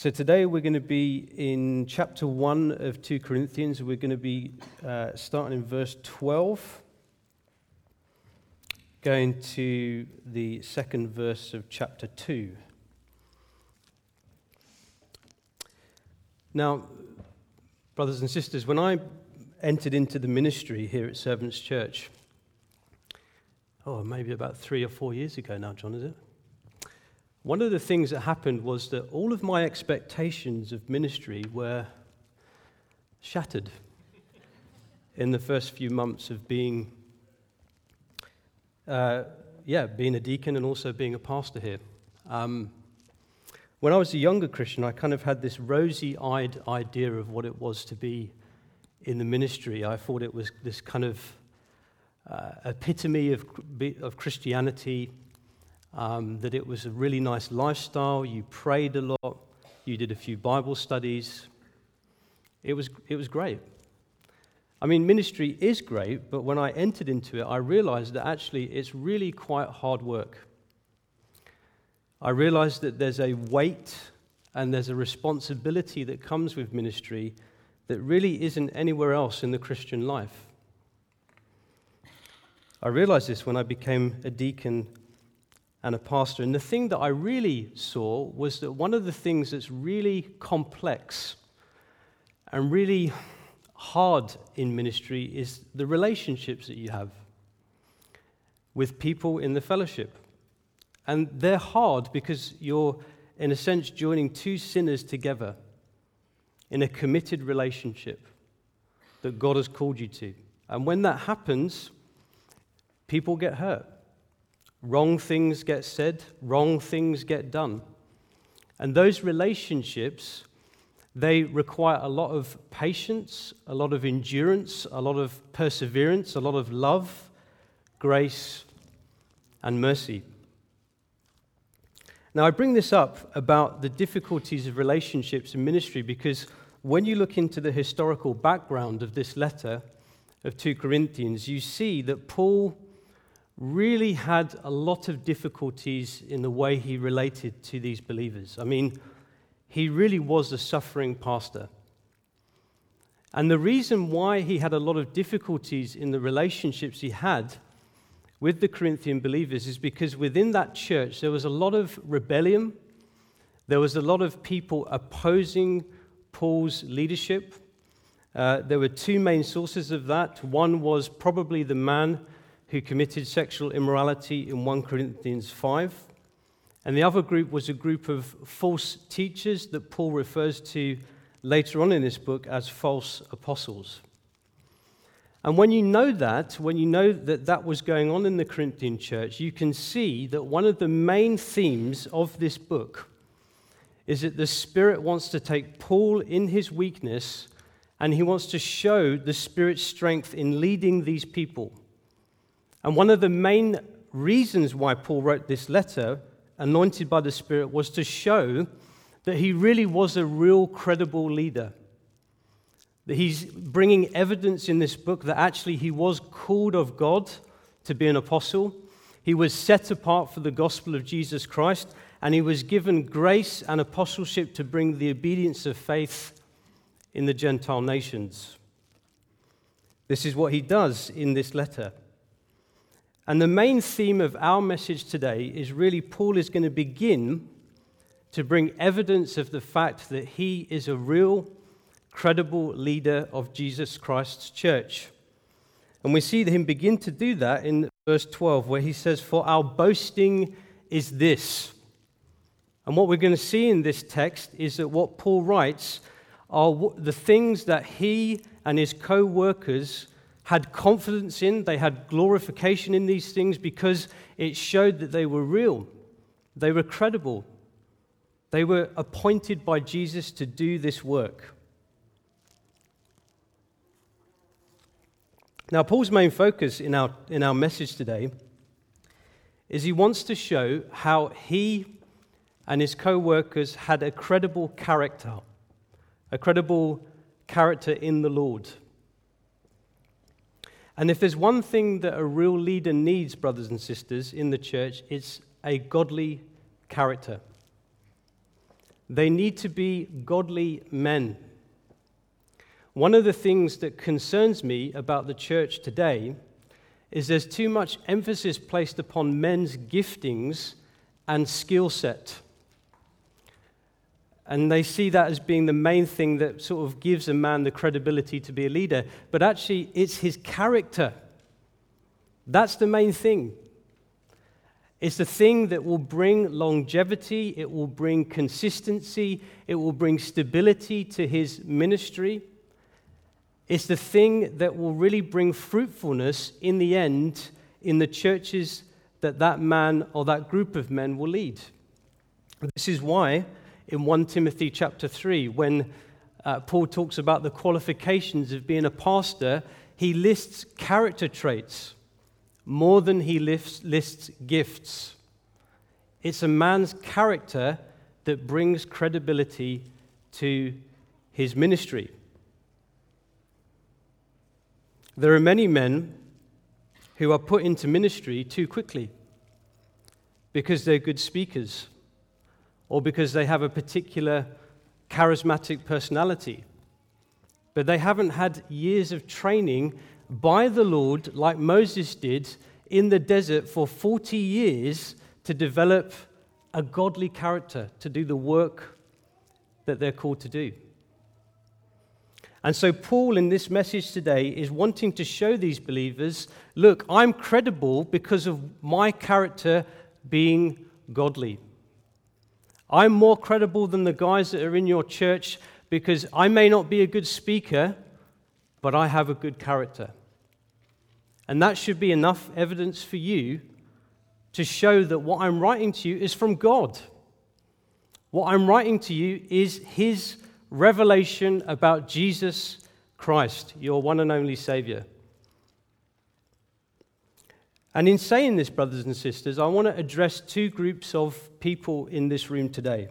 So today we're going to be in chapter 1 of 2 Corinthians. We're going to be uh, starting in verse 12, going to the second verse of chapter 2. Now, brothers and sisters, when I entered into the ministry here at Servants Church, oh, maybe about three or four years ago now, John, is it? One of the things that happened was that all of my expectations of ministry were shattered in the first few months of being, uh, yeah, being a deacon and also being a pastor here. Um, when I was a younger Christian, I kind of had this rosy eyed idea of what it was to be in the ministry. I thought it was this kind of uh, epitome of, of Christianity um, that it was a really nice lifestyle. You prayed a lot, you did a few Bible studies. It was, it was great. I mean, ministry is great, but when I entered into it, I realized that actually it's really quite hard work. I realized that there's a weight and there's a responsibility that comes with ministry that really isn't anywhere else in the Christian life. I realized this when I became a deacon and a pastor. And the thing that I really saw was that one of the things that's really complex and really hard in ministry is the relationships that you have with people in the fellowship. And they're hard because you're, in a sense, joining two sinners together in a committed relationship that God has called you to. And when that happens, people get hurt. Wrong things get said, wrong things get done. And those relationships, they require a lot of patience, a lot of endurance, a lot of perseverance, a lot of love, grace, and mercy. Now, I bring this up about the difficulties of relationships in ministry because when you look into the historical background of this letter of 2 Corinthians, you see that Paul really had a lot of difficulties in the way he related to these believers. I mean, he really was a suffering pastor. And the reason why he had a lot of difficulties in the relationships he had with the Corinthian believers is because within that church there was a lot of rebellion, there was a lot of people opposing Paul's leadership. Uh, there were two main sources of that. One was probably the man who committed sexual immorality in 1 Corinthians 5. And the other group was a group of false teachers that Paul refers to later on in this book as false apostles. And when you know that, when you know that that was going on in the Corinthian church, you can see that one of the main themes of this book is that the Spirit wants to take Paul in his weakness and he wants to show the Spirit's strength in leading these people. And one of the main reasons why Paul wrote this letter, anointed by the Spirit, was to show that he really was a real credible leader. That he's bringing evidence in this book that actually he was called of God to be an apostle. He was set apart for the gospel of Jesus Christ, and he was given grace and apostleship to bring the obedience of faith in the Gentile nations. This is what he does in this letter. And the main theme of our message today is really Paul is going to begin to bring evidence of the fact that he is a real, credible leader of Jesus Christ's church. And we see him begin to do that in verse 12, where he says, For our boasting is this. And what we're going to see in this text is that what Paul writes are the things that he and his co workers had confidence in, they had glorification in these things because it showed that they were real, they were credible, they were appointed by Jesus to do this work. Now, Paul's main focus in our, in our message today is he wants to show how he and his co workers had a credible character, a credible character in the Lord. And if there's one thing that a real leader needs, brothers and sisters, in the church, it's a godly character. They need to be godly men. One of the things that concerns me about the church today is there's too much emphasis placed upon men's giftings and skill set. And they see that as being the main thing that sort of gives a man the credibility to be a leader. But actually, it's his character. That's the main thing. It's the thing that will bring longevity, it will bring consistency, it will bring stability to his ministry. It's the thing that will really bring fruitfulness in the end in the churches that that man or that group of men will lead. This is why in 1 Timothy chapter 3, when uh, Paul talks about the qualifications of being a pastor, he lists character traits more than he lists, lists gifts. It's a man's character that brings credibility to his ministry. There are many men who are put into ministry too quickly because they're good speakers or because they have a particular charismatic personality. But they haven't had years of training by the Lord, like Moses did in the desert for 40 years, to develop a godly character, to do the work that they're called to do. And so, Paul, in this message today, is wanting to show these believers look, I'm credible because of my character being godly. I'm more credible than the guys that are in your church because I may not be a good speaker, but I have a good character. And that should be enough evidence for you to show that what I'm writing to you is from God. What I'm writing to you is His revelation about Jesus Christ, your one and only Savior. And in saying this, brothers and sisters, I want to address two groups of people in this room today.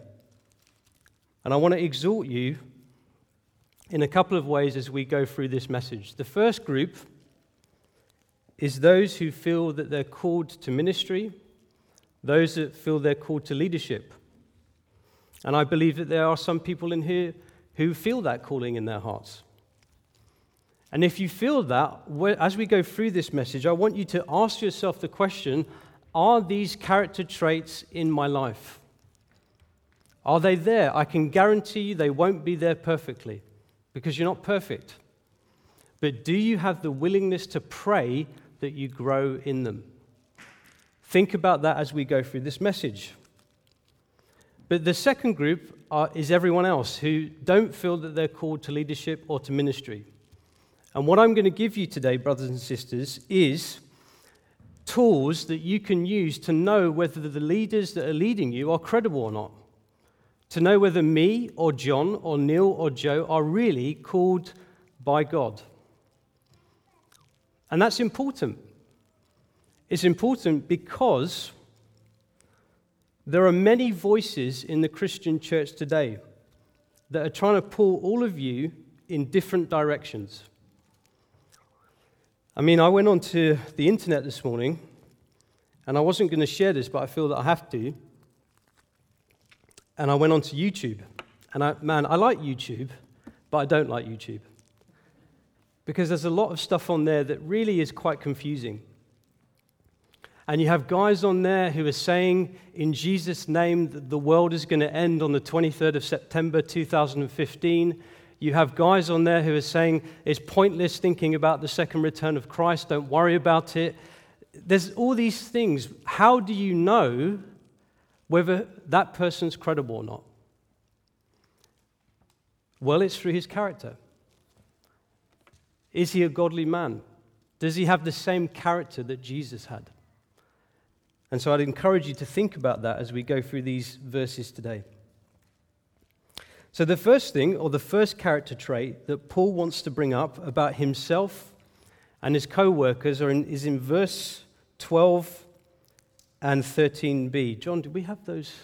And I want to exhort you in a couple of ways as we go through this message. The first group is those who feel that they're called to ministry, those that feel they're called to leadership. And I believe that there are some people in here who feel that calling in their hearts. And if you feel that, as we go through this message, I want you to ask yourself the question Are these character traits in my life? Are they there? I can guarantee you they won't be there perfectly because you're not perfect. But do you have the willingness to pray that you grow in them? Think about that as we go through this message. But the second group are, is everyone else who don't feel that they're called to leadership or to ministry. And what I'm going to give you today, brothers and sisters, is tools that you can use to know whether the leaders that are leading you are credible or not. To know whether me or John or Neil or Joe are really called by God. And that's important. It's important because there are many voices in the Christian church today that are trying to pull all of you in different directions. I mean, I went onto the internet this morning, and I wasn't going to share this, but I feel that I have to. And I went onto YouTube. And I, man, I like YouTube, but I don't like YouTube. Because there's a lot of stuff on there that really is quite confusing. And you have guys on there who are saying, in Jesus' name, that the world is going to end on the 23rd of September 2015. You have guys on there who are saying it's pointless thinking about the second return of Christ, don't worry about it. There's all these things. How do you know whether that person's credible or not? Well, it's through his character. Is he a godly man? Does he have the same character that Jesus had? And so I'd encourage you to think about that as we go through these verses today. So, the first thing, or the first character trait that Paul wants to bring up about himself and his co workers is in verse 12 and 13b. John, do we have those,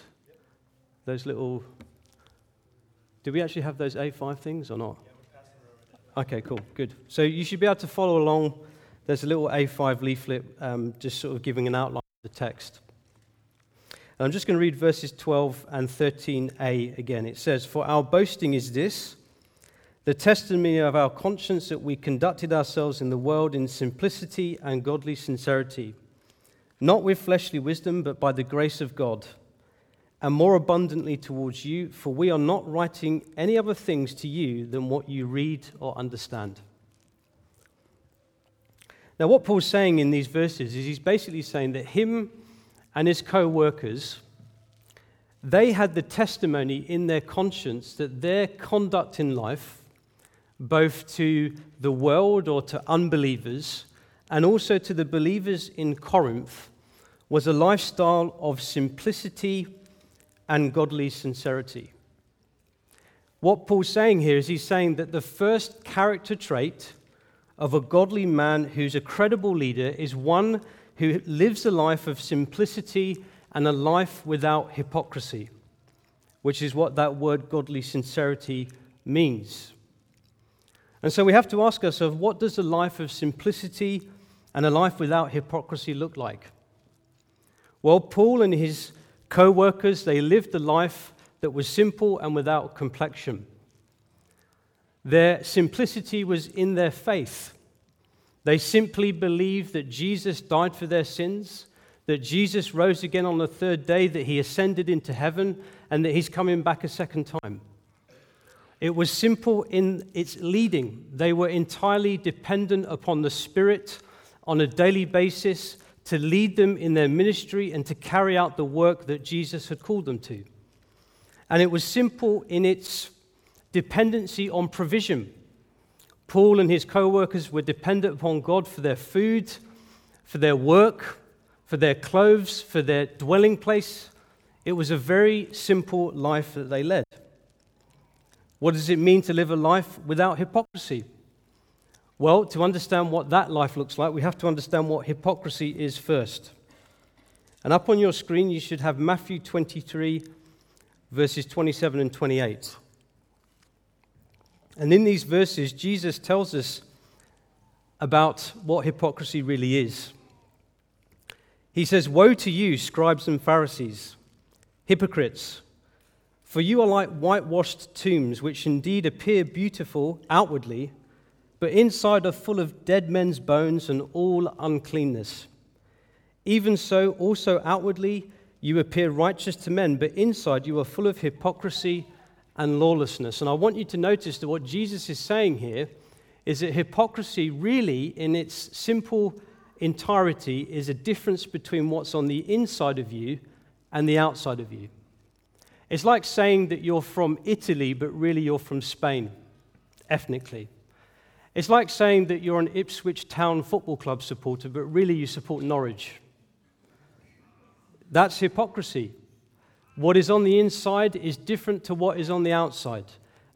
those little. Do we actually have those A5 things or not? Okay, cool, good. So, you should be able to follow along. There's a little A5 leaflet um, just sort of giving an outline of the text. I'm just going to read verses 12 and 13a again. It says, For our boasting is this the testimony of our conscience that we conducted ourselves in the world in simplicity and godly sincerity, not with fleshly wisdom, but by the grace of God, and more abundantly towards you, for we are not writing any other things to you than what you read or understand. Now, what Paul's saying in these verses is he's basically saying that him and his co workers, they had the testimony in their conscience that their conduct in life, both to the world or to unbelievers, and also to the believers in Corinth, was a lifestyle of simplicity and godly sincerity. What Paul's saying here is he's saying that the first character trait of a godly man who's a credible leader is one who lives a life of simplicity and a life without hypocrisy, which is what that word godly sincerity means. And so we have to ask ourselves what does a life of simplicity and a life without hypocrisy look like? Well, Paul and his co workers, they lived a life that was simple and without complexion. Their simplicity was in their faith. They simply believed that Jesus died for their sins, that Jesus rose again on the third day, that he ascended into heaven, and that he's coming back a second time. It was simple in its leading. They were entirely dependent upon the Spirit on a daily basis to lead them in their ministry and to carry out the work that Jesus had called them to. And it was simple in its dependency on provision. Paul and his co workers were dependent upon God for their food, for their work, for their clothes, for their dwelling place. It was a very simple life that they led. What does it mean to live a life without hypocrisy? Well, to understand what that life looks like, we have to understand what hypocrisy is first. And up on your screen, you should have Matthew 23, verses 27 and 28. And in these verses, Jesus tells us about what hypocrisy really is. He says, Woe to you, scribes and Pharisees, hypocrites, for you are like whitewashed tombs, which indeed appear beautiful outwardly, but inside are full of dead men's bones and all uncleanness. Even so, also outwardly, you appear righteous to men, but inside you are full of hypocrisy and lawlessness. And I want you to notice that what Jesus is saying here is that hypocrisy, really, in its simple entirety, is a difference between what's on the inside of you and the outside of you. It's like saying that you're from Italy, but really you're from Spain, ethnically. It's like saying that you're an Ipswich Town Football Club supporter, but really you support Norwich. That's hypocrisy. What is on the inside is different to what is on the outside.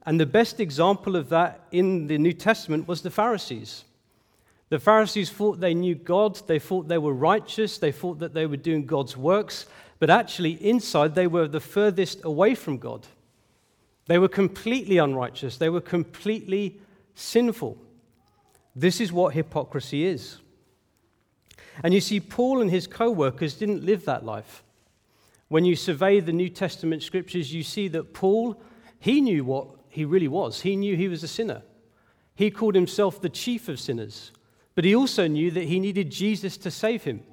And the best example of that in the New Testament was the Pharisees. The Pharisees thought they knew God, they thought they were righteous, they thought that they were doing God's works, but actually, inside, they were the furthest away from God. They were completely unrighteous, they were completely sinful. This is what hypocrisy is. And you see, Paul and his co workers didn't live that life. When you survey the New Testament scriptures, you see that Paul, he knew what he really was. He knew he was a sinner. He called himself the chief of sinners, but he also knew that he needed Jesus to save him.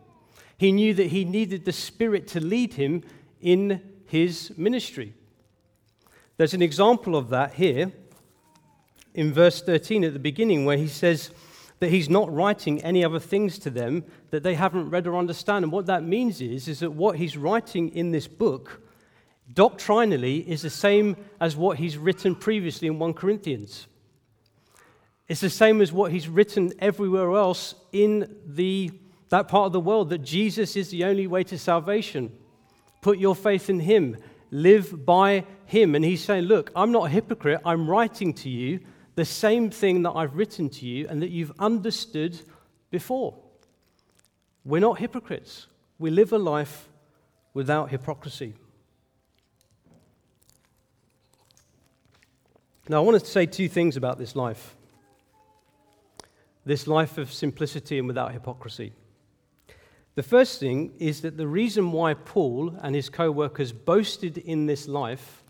He knew that he needed the Spirit to lead him in his ministry. There's an example of that here in verse 13 at the beginning, where he says, that he's not writing any other things to them that they haven't read or understand. And what that means is, is that what he's writing in this book doctrinally is the same as what he's written previously in 1 Corinthians. It's the same as what he's written everywhere else in the, that part of the world that Jesus is the only way to salvation. Put your faith in him, live by him. And he's saying, Look, I'm not a hypocrite. I'm writing to you the same thing that I've written to you and that you've understood before. We're not hypocrites. We live a life without hypocrisy. Now, I want to say two things about this life this life of simplicity and without hypocrisy. The first thing is that the reason why Paul and his co workers boasted in this life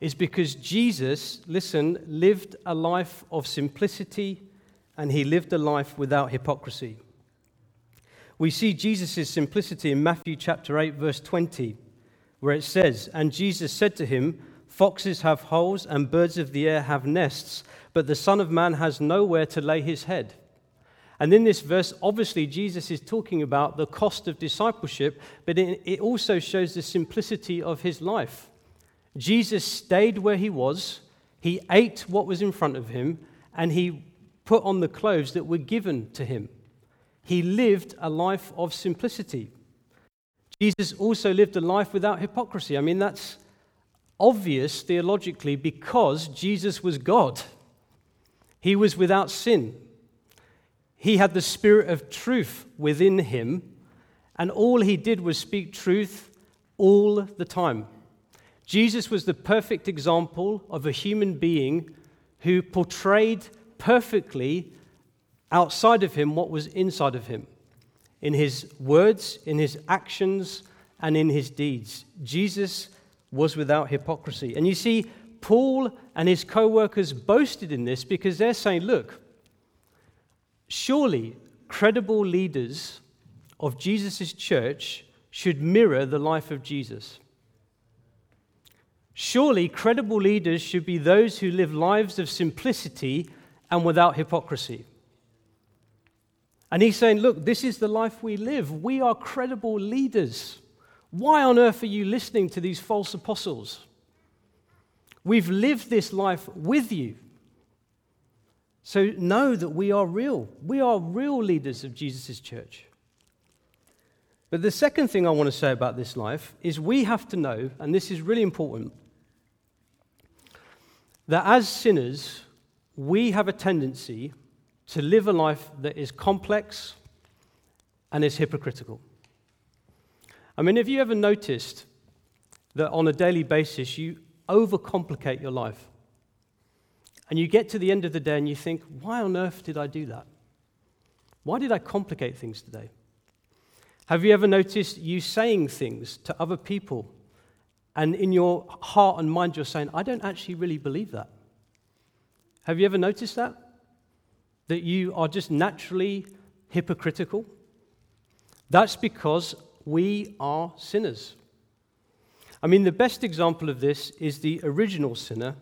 is because Jesus, listen, lived a life of simplicity and he lived a life without hypocrisy. We see Jesus' simplicity in Matthew chapter 8, verse 20, where it says, And Jesus said to him, Foxes have holes and birds of the air have nests, but the Son of Man has nowhere to lay his head. And in this verse, obviously, Jesus is talking about the cost of discipleship, but it also shows the simplicity of his life. Jesus stayed where he was, he ate what was in front of him, and he put on the clothes that were given to him. He lived a life of simplicity. Jesus also lived a life without hypocrisy. I mean, that's obvious theologically because Jesus was God. He was without sin. He had the spirit of truth within him, and all he did was speak truth all the time. Jesus was the perfect example of a human being who portrayed perfectly outside of him what was inside of him in his words, in his actions, and in his deeds. Jesus was without hypocrisy. And you see, Paul and his co workers boasted in this because they're saying, look, surely credible leaders of Jesus' church should mirror the life of Jesus. Surely credible leaders should be those who live lives of simplicity and without hypocrisy. And he's saying, Look, this is the life we live. We are credible leaders. Why on earth are you listening to these false apostles? We've lived this life with you. So know that we are real. We are real leaders of Jesus' church. But the second thing I want to say about this life is we have to know, and this is really important, that as sinners, we have a tendency to live a life that is complex and is hypocritical. I mean, have you ever noticed that on a daily basis you overcomplicate your life? And you get to the end of the day and you think, why on earth did I do that? Why did I complicate things today? Have you ever noticed you saying things to other people and in your heart and mind you're saying, I don't actually really believe that? Have you ever noticed that? That you are just naturally hypocritical? That's because we are sinners. I mean, the best example of this is the original sinner,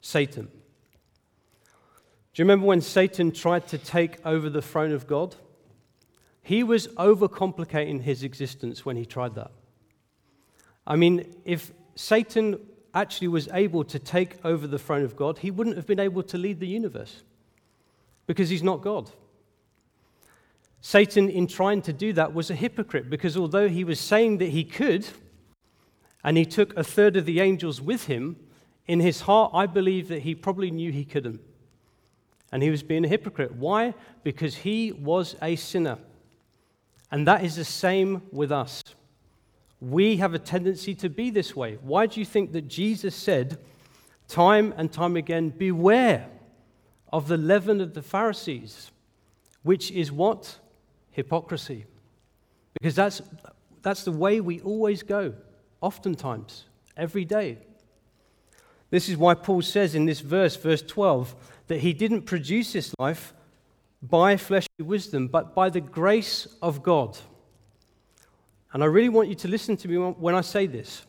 Satan. Do you remember when Satan tried to take over the throne of God? He was overcomplicating his existence when he tried that. I mean, if Satan actually was able to take over the throne of God, he wouldn't have been able to lead the universe because he's not God. Satan, in trying to do that, was a hypocrite because although he was saying that he could, and he took a third of the angels with him, in his heart, I believe that he probably knew he couldn't. And he was being a hypocrite. Why? Because he was a sinner. And that is the same with us. We have a tendency to be this way. Why do you think that Jesus said, time and time again, beware of the leaven of the Pharisees, which is what? hypocrisy. Because that's, that's the way we always go, oftentimes, every day. This is why Paul says in this verse, verse 12, that he didn't produce this life by fleshly wisdom, but by the grace of God. And I really want you to listen to me when I say this.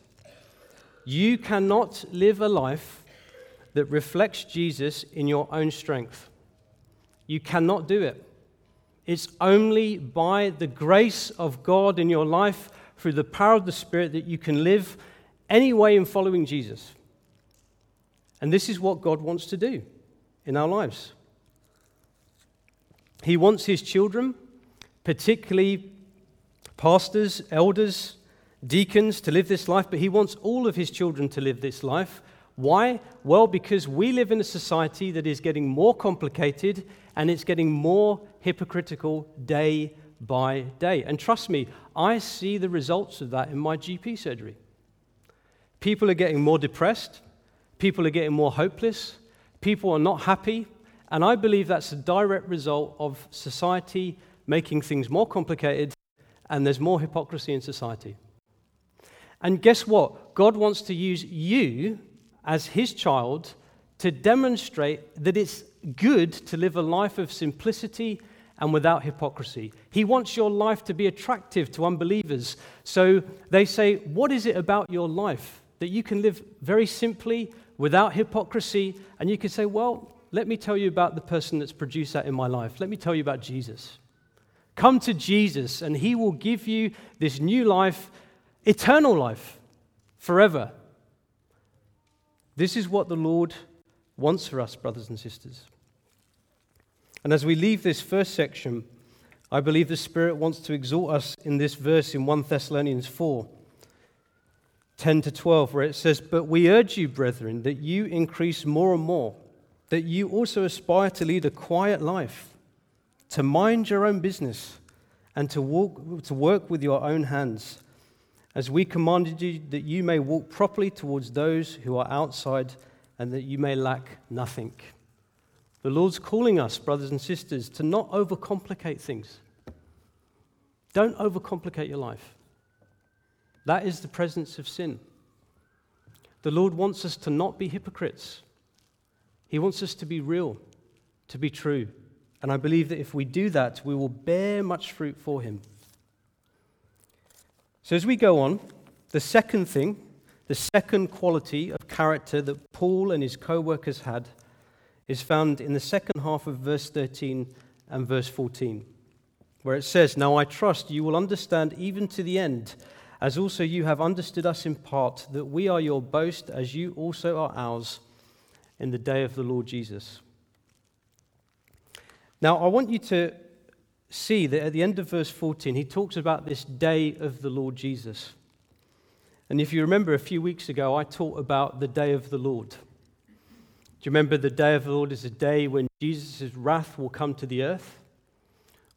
You cannot live a life that reflects Jesus in your own strength. You cannot do it. It's only by the grace of God in your life, through the power of the Spirit, that you can live any way in following Jesus. And this is what God wants to do in our lives. He wants his children, particularly pastors, elders, deacons, to live this life, but he wants all of his children to live this life. Why? Well, because we live in a society that is getting more complicated and it's getting more hypocritical day by day. And trust me, I see the results of that in my GP surgery. People are getting more depressed, people are getting more hopeless, people are not happy, and I believe that's a direct result of society making things more complicated and there's more hypocrisy in society. And guess what? God wants to use you as his child to demonstrate that it's good to live a life of simplicity and without hypocrisy. He wants your life to be attractive to unbelievers. So they say, What is it about your life that you can live very simply, without hypocrisy? And you can say, Well, let me tell you about the person that's produced that in my life. Let me tell you about Jesus. Come to Jesus, and he will give you this new life, eternal life, forever. This is what the Lord wants for us, brothers and sisters. And as we leave this first section, I believe the Spirit wants to exhort us in this verse in 1 Thessalonians 4 10 to 12, where it says, But we urge you, brethren, that you increase more and more, that you also aspire to lead a quiet life, to mind your own business, and to, walk, to work with your own hands, as we commanded you, that you may walk properly towards those who are outside, and that you may lack nothing. The Lord's calling us, brothers and sisters, to not overcomplicate things. Don't overcomplicate your life. That is the presence of sin. The Lord wants us to not be hypocrites. He wants us to be real, to be true. And I believe that if we do that, we will bear much fruit for Him. So, as we go on, the second thing, the second quality of character that Paul and his co workers had is found in the second half of verse 13 and verse 14, where it says, Now I trust you will understand even to the end, as also you have understood us in part, that we are your boast, as you also are ours in the day of the Lord Jesus. Now, I want you to see that at the end of verse 14, he talks about this day of the Lord Jesus. And if you remember a few weeks ago, I taught about the day of the Lord. Do you remember the day of the Lord is a day when Jesus' wrath will come to the earth,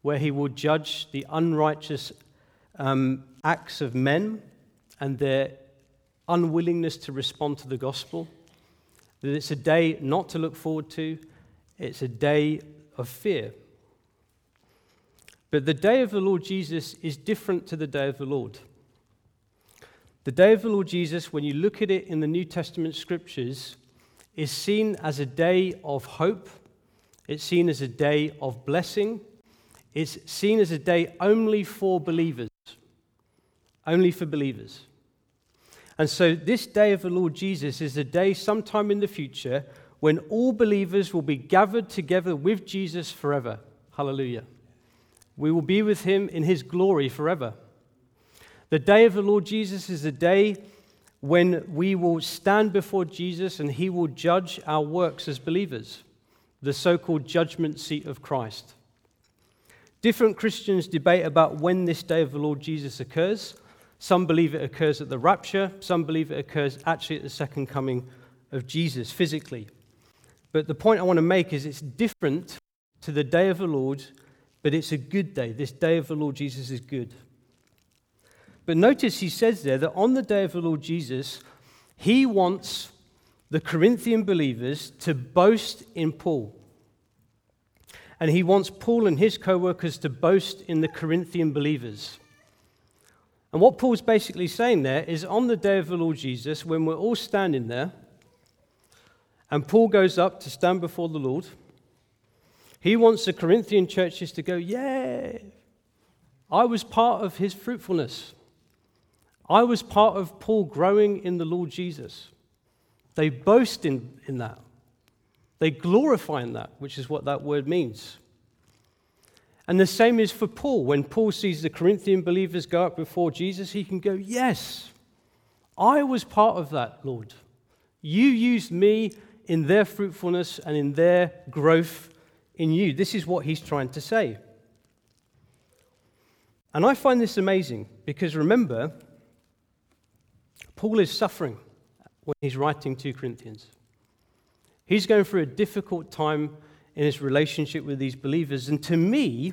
where he will judge the unrighteous um, acts of men and their unwillingness to respond to the gospel? That it's a day not to look forward to, it's a day of fear. But the day of the Lord Jesus is different to the day of the Lord. The day of the Lord Jesus, when you look at it in the New Testament scriptures, is seen as a day of hope, it's seen as a day of blessing, it's seen as a day only for believers. Only for believers. And so, this day of the Lord Jesus is a day sometime in the future when all believers will be gathered together with Jesus forever. Hallelujah. We will be with him in his glory forever. The day of the Lord Jesus is a day when we will stand before Jesus and he will judge our works as believers, the so called judgment seat of Christ. Different Christians debate about when this day of the Lord Jesus occurs. Some believe it occurs at the rapture, some believe it occurs actually at the second coming of Jesus physically. But the point I want to make is it's different to the day of the Lord, but it's a good day. This day of the Lord Jesus is good. But notice he says there that on the day of the Lord Jesus, he wants the Corinthian believers to boast in Paul. And he wants Paul and his co workers to boast in the Corinthian believers. And what Paul's basically saying there is on the day of the Lord Jesus, when we're all standing there, and Paul goes up to stand before the Lord, he wants the Corinthian churches to go, Yeah, I was part of his fruitfulness. I was part of Paul growing in the Lord Jesus. They boast in, in that. They glorify in that, which is what that word means. And the same is for Paul. When Paul sees the Corinthian believers go up before Jesus, he can go, Yes, I was part of that, Lord. You used me in their fruitfulness and in their growth in you. This is what he's trying to say. And I find this amazing because remember, Paul is suffering when he's writing to Corinthians. He's going through a difficult time in his relationship with these believers. And to me,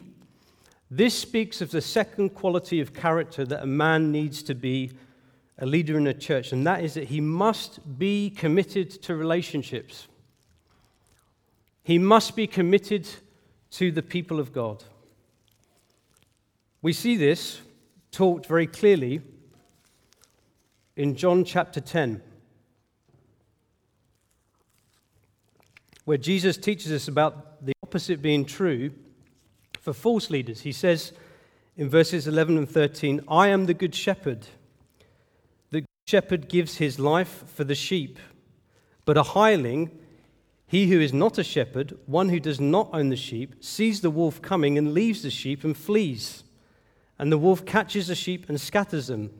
this speaks of the second quality of character that a man needs to be a leader in a church, and that is that he must be committed to relationships. He must be committed to the people of God. We see this taught very clearly in John chapter 10, where Jesus teaches us about the opposite being true for false leaders. He says in verses 11 and 13, I am the good shepherd. Shepherd gives his life for the sheep, but a hireling, he who is not a shepherd, one who does not own the sheep, sees the wolf coming and leaves the sheep and flees. And the wolf catches the sheep and scatters them.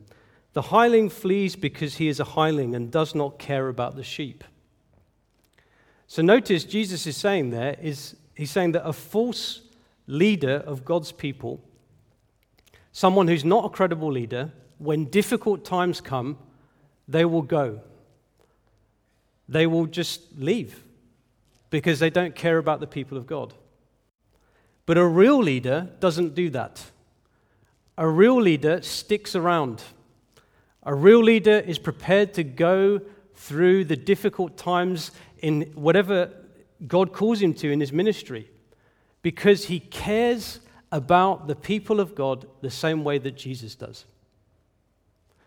The hireling flees because he is a hireling and does not care about the sheep. So notice Jesus is saying there is he's saying that a false leader of God's people, someone who's not a credible leader, when difficult times come, they will go. They will just leave because they don't care about the people of God. But a real leader doesn't do that. A real leader sticks around. A real leader is prepared to go through the difficult times in whatever God calls him to in his ministry because he cares about the people of God the same way that Jesus does.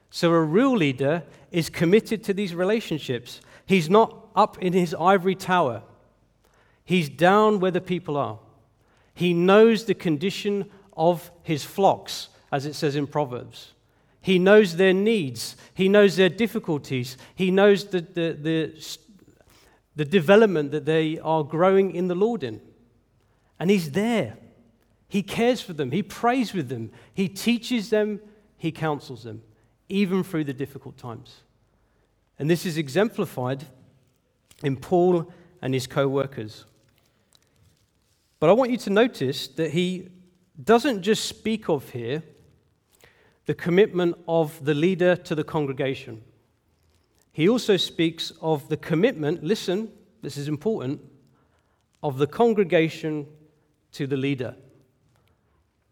So, a real leader is committed to these relationships. He's not up in his ivory tower, he's down where the people are. He knows the condition of his flocks, as it says in Proverbs. He knows their needs, he knows their difficulties, he knows the, the, the, the development that they are growing in the Lord in. And he's there. He cares for them, he prays with them, he teaches them, he counsels them, even through the difficult times. And this is exemplified in Paul and his co workers. But I want you to notice that he doesn't just speak of here the commitment of the leader to the congregation. He also speaks of the commitment, listen, this is important, of the congregation to the leader.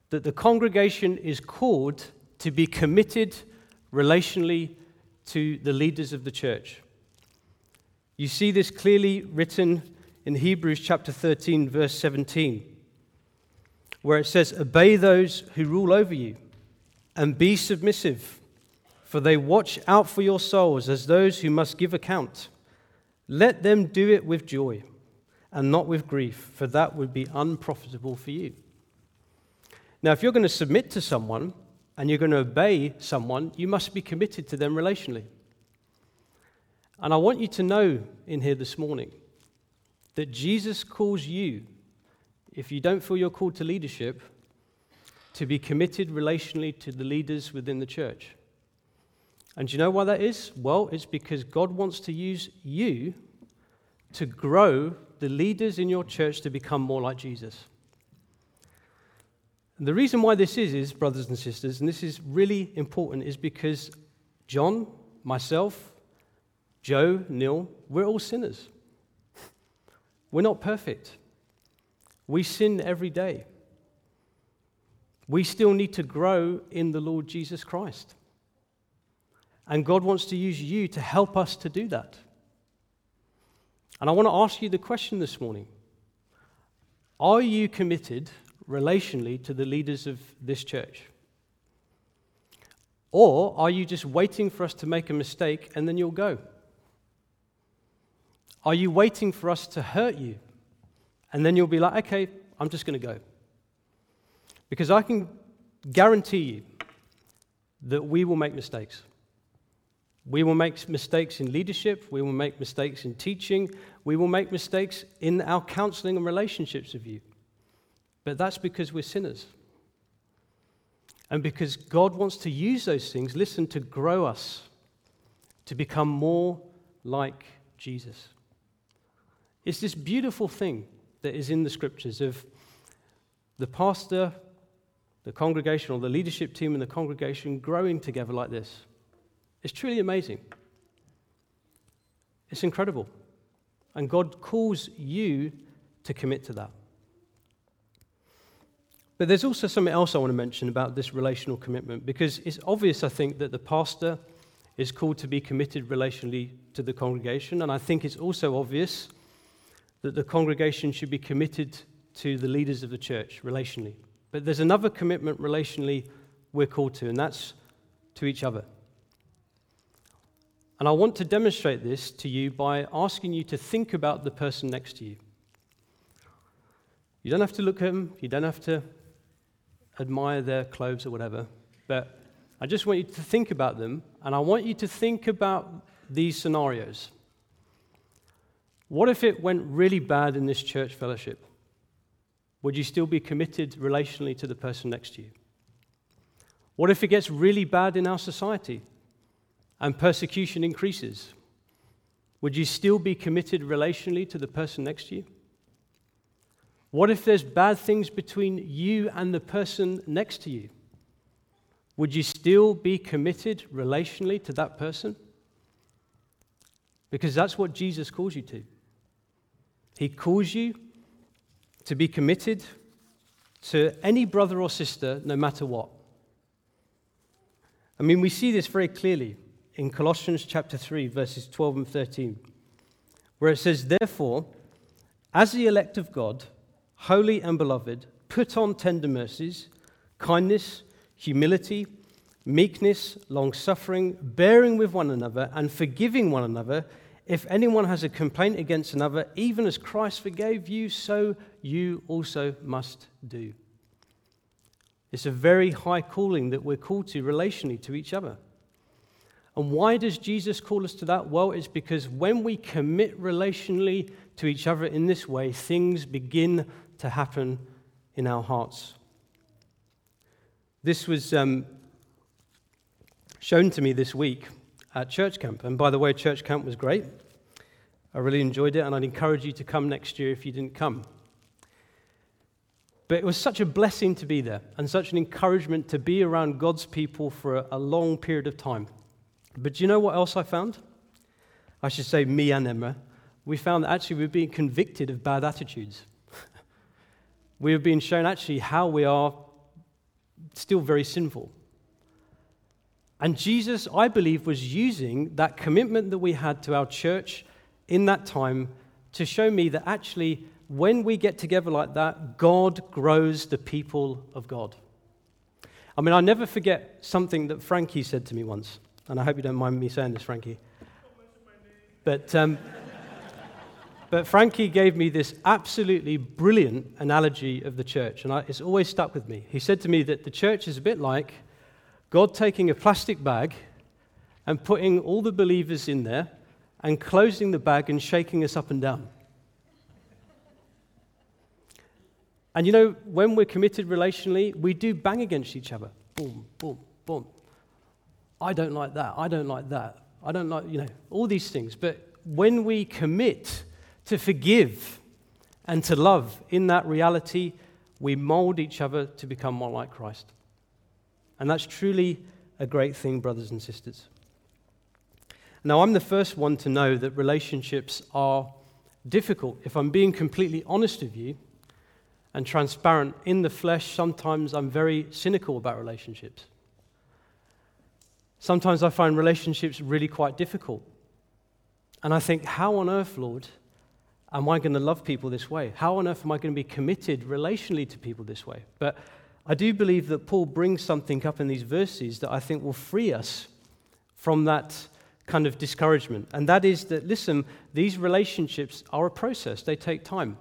That the congregation is called to be committed relationally to the leaders of the church. You see this clearly written in Hebrews chapter 13, verse 17, where it says, Obey those who rule over you and be submissive, for they watch out for your souls as those who must give account. Let them do it with joy and not with grief, for that would be unprofitable for you. Now, if you're going to submit to someone and you're going to obey someone, you must be committed to them relationally. And I want you to know in here this morning that Jesus calls you, if you don't feel you're called to leadership, to be committed relationally to the leaders within the church. And do you know why that is? Well, it's because God wants to use you to grow the leaders in your church to become more like Jesus. And the reason why this is, is, brothers and sisters, and this is really important, is because John, myself, Joe, Neil, we're all sinners. We're not perfect. We sin every day. We still need to grow in the Lord Jesus Christ. And God wants to use you to help us to do that. And I want to ask you the question this morning Are you committed relationally to the leaders of this church? Or are you just waiting for us to make a mistake and then you'll go? Are you waiting for us to hurt you and then you'll be like, okay, I'm just going to go? Because I can guarantee you that we will make mistakes. We will make mistakes in leadership. We will make mistakes in teaching. We will make mistakes in our counseling and relationships with you. But that's because we're sinners. And because God wants to use those things, listen, to grow us, to become more like Jesus. It's this beautiful thing that is in the scriptures of the pastor the congregation or the leadership team in the congregation growing together like this. It's truly amazing. It's incredible. And God calls you to commit to that. But there's also something else I want to mention about this relational commitment because it's obvious, I think, that the pastor is called to be committed relationally to the congregation. And I think it's also obvious that the congregation should be committed to the leaders of the church relationally. But there's another commitment relationally we're called to, and that's to each other. And I want to demonstrate this to you by asking you to think about the person next to you. You don't have to look at them, you don't have to admire their clothes or whatever, but I just want you to think about them, and I want you to think about these scenarios. What if it went really bad in this church fellowship? Would you still be committed relationally to the person next to you? What if it gets really bad in our society? and persecution increases, would you still be committed relationally to the person next to you? What if there's bad things between you and the person next to you? Would you still be committed relationally to that person? Because that's what Jesus calls you to. He calls you to be committed to any brother or sister, no matter what. I mean, we see this very clearly in Colossians chapter 3, verses 12 and 13, where it says, Therefore, as the elect of God, holy and beloved, put on tender mercies, kindness, humility, meekness, long suffering, bearing with one another, and forgiving one another. If anyone has a complaint against another, even as Christ forgave you, so you also must do. It's a very high calling that we're called to relationally to each other. And why does Jesus call us to that? Well, it's because when we commit relationally to each other in this way, things begin to happen in our hearts. This was um, shown to me this week at church camp. And by the way, church camp was great. I really enjoyed it, and I'd encourage you to come next year if you didn't come. But it was such a blessing to be there and such an encouragement to be around God's people for a, a long period of time. But do you know what else I found? I should say, me and Emma. We found that actually we're being convicted of bad attitudes. We have been shown actually how we are still very sinful. And Jesus, I believe, was using that commitment that we had to our church in that time to show me that actually, when we get together like that, God grows the people of God. I mean, I never forget something that Frankie said to me once. And I hope you don't mind me saying this, Frankie. But, um, but Frankie gave me this absolutely brilliant analogy of the church, and I, it's always stuck with me. He said to me that the church is a bit like God taking a plastic bag and putting all the believers in there and closing the bag and shaking us up and down. And you know, when we're committed relationally, we do bang against each other. Boom, boom, boom. I don't like that. I don't like that. I don't like, you know, all these things. But when we commit to forgive and to love in that reality, we mold each other to become more like Christ. And that's truly a great thing, brothers and sisters. Now, I'm the first one to know that relationships are difficult. If I'm being completely honest with you and transparent in the flesh, sometimes I'm very cynical about relationships. Sometimes I find relationships really quite difficult. And I think, how on earth, Lord, am I going to love people this way? How on earth am I going to be committed relationally to people this way? But I do believe that Paul brings something up in these verses that I think will free us from that kind of discouragement. And that is that, listen, these relationships are a process, they take time.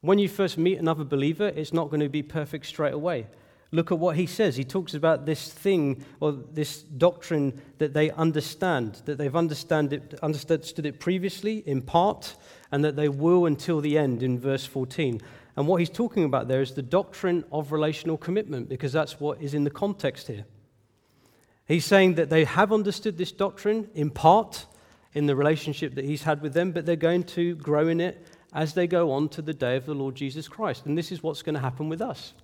When you first meet another believer, it's not going to be perfect straight away. Look at what he says. He talks about this thing or this doctrine that they understand, that they've understand it, understood it previously in part, and that they will until the end in verse 14. And what he's talking about there is the doctrine of relational commitment, because that's what is in the context here. He's saying that they have understood this doctrine in part in the relationship that he's had with them, but they're going to grow in it as they go on to the day of the Lord Jesus Christ. And this is what's going to happen with us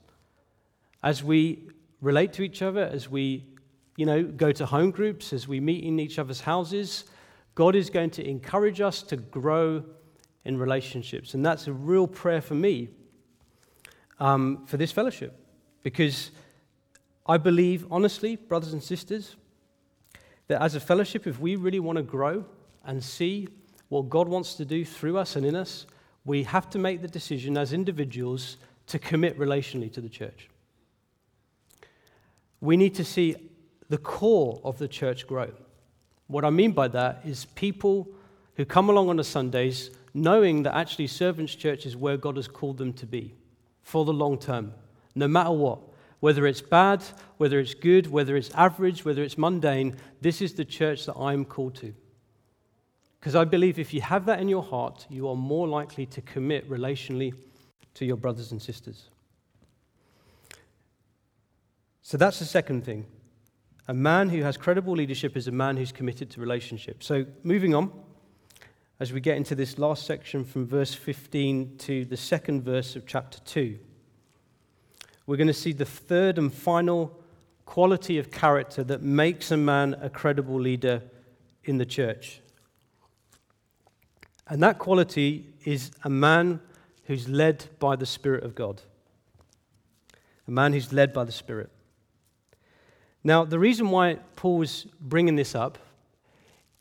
as we relate to each other, as we you know, go to home groups, as we meet in each other's houses, God is going to encourage us to grow in relationships. And that's a real prayer for me um, for this fellowship. Because I believe, honestly, brothers and sisters, that as a fellowship, if we really want to grow and see what God wants to do through us and in us, we have to make the decision as individuals to commit relationally to the church. We need to see the core of the church grow. What I mean by that is people who come along on the Sundays knowing that actually servants' church is where God has called them to be for the long term, no matter what. Whether it's bad, whether it's good, whether it's average, whether it's mundane, this is the church that I'm called to. Because I believe if you have that in your heart, you are more likely to commit relationally to your brothers and sisters. So that's the second thing. A man who has credible leadership is a man who's committed to relationships. So moving on, as we get into this last section from verse 15 to the second verse of chapter 2, we're going to see the third and final quality of character that makes a man a credible leader in the church. And that quality is a man who's led by the Spirit of God. A man who's led by the Spirit. Now, the reason why Paul Paul's bringing this up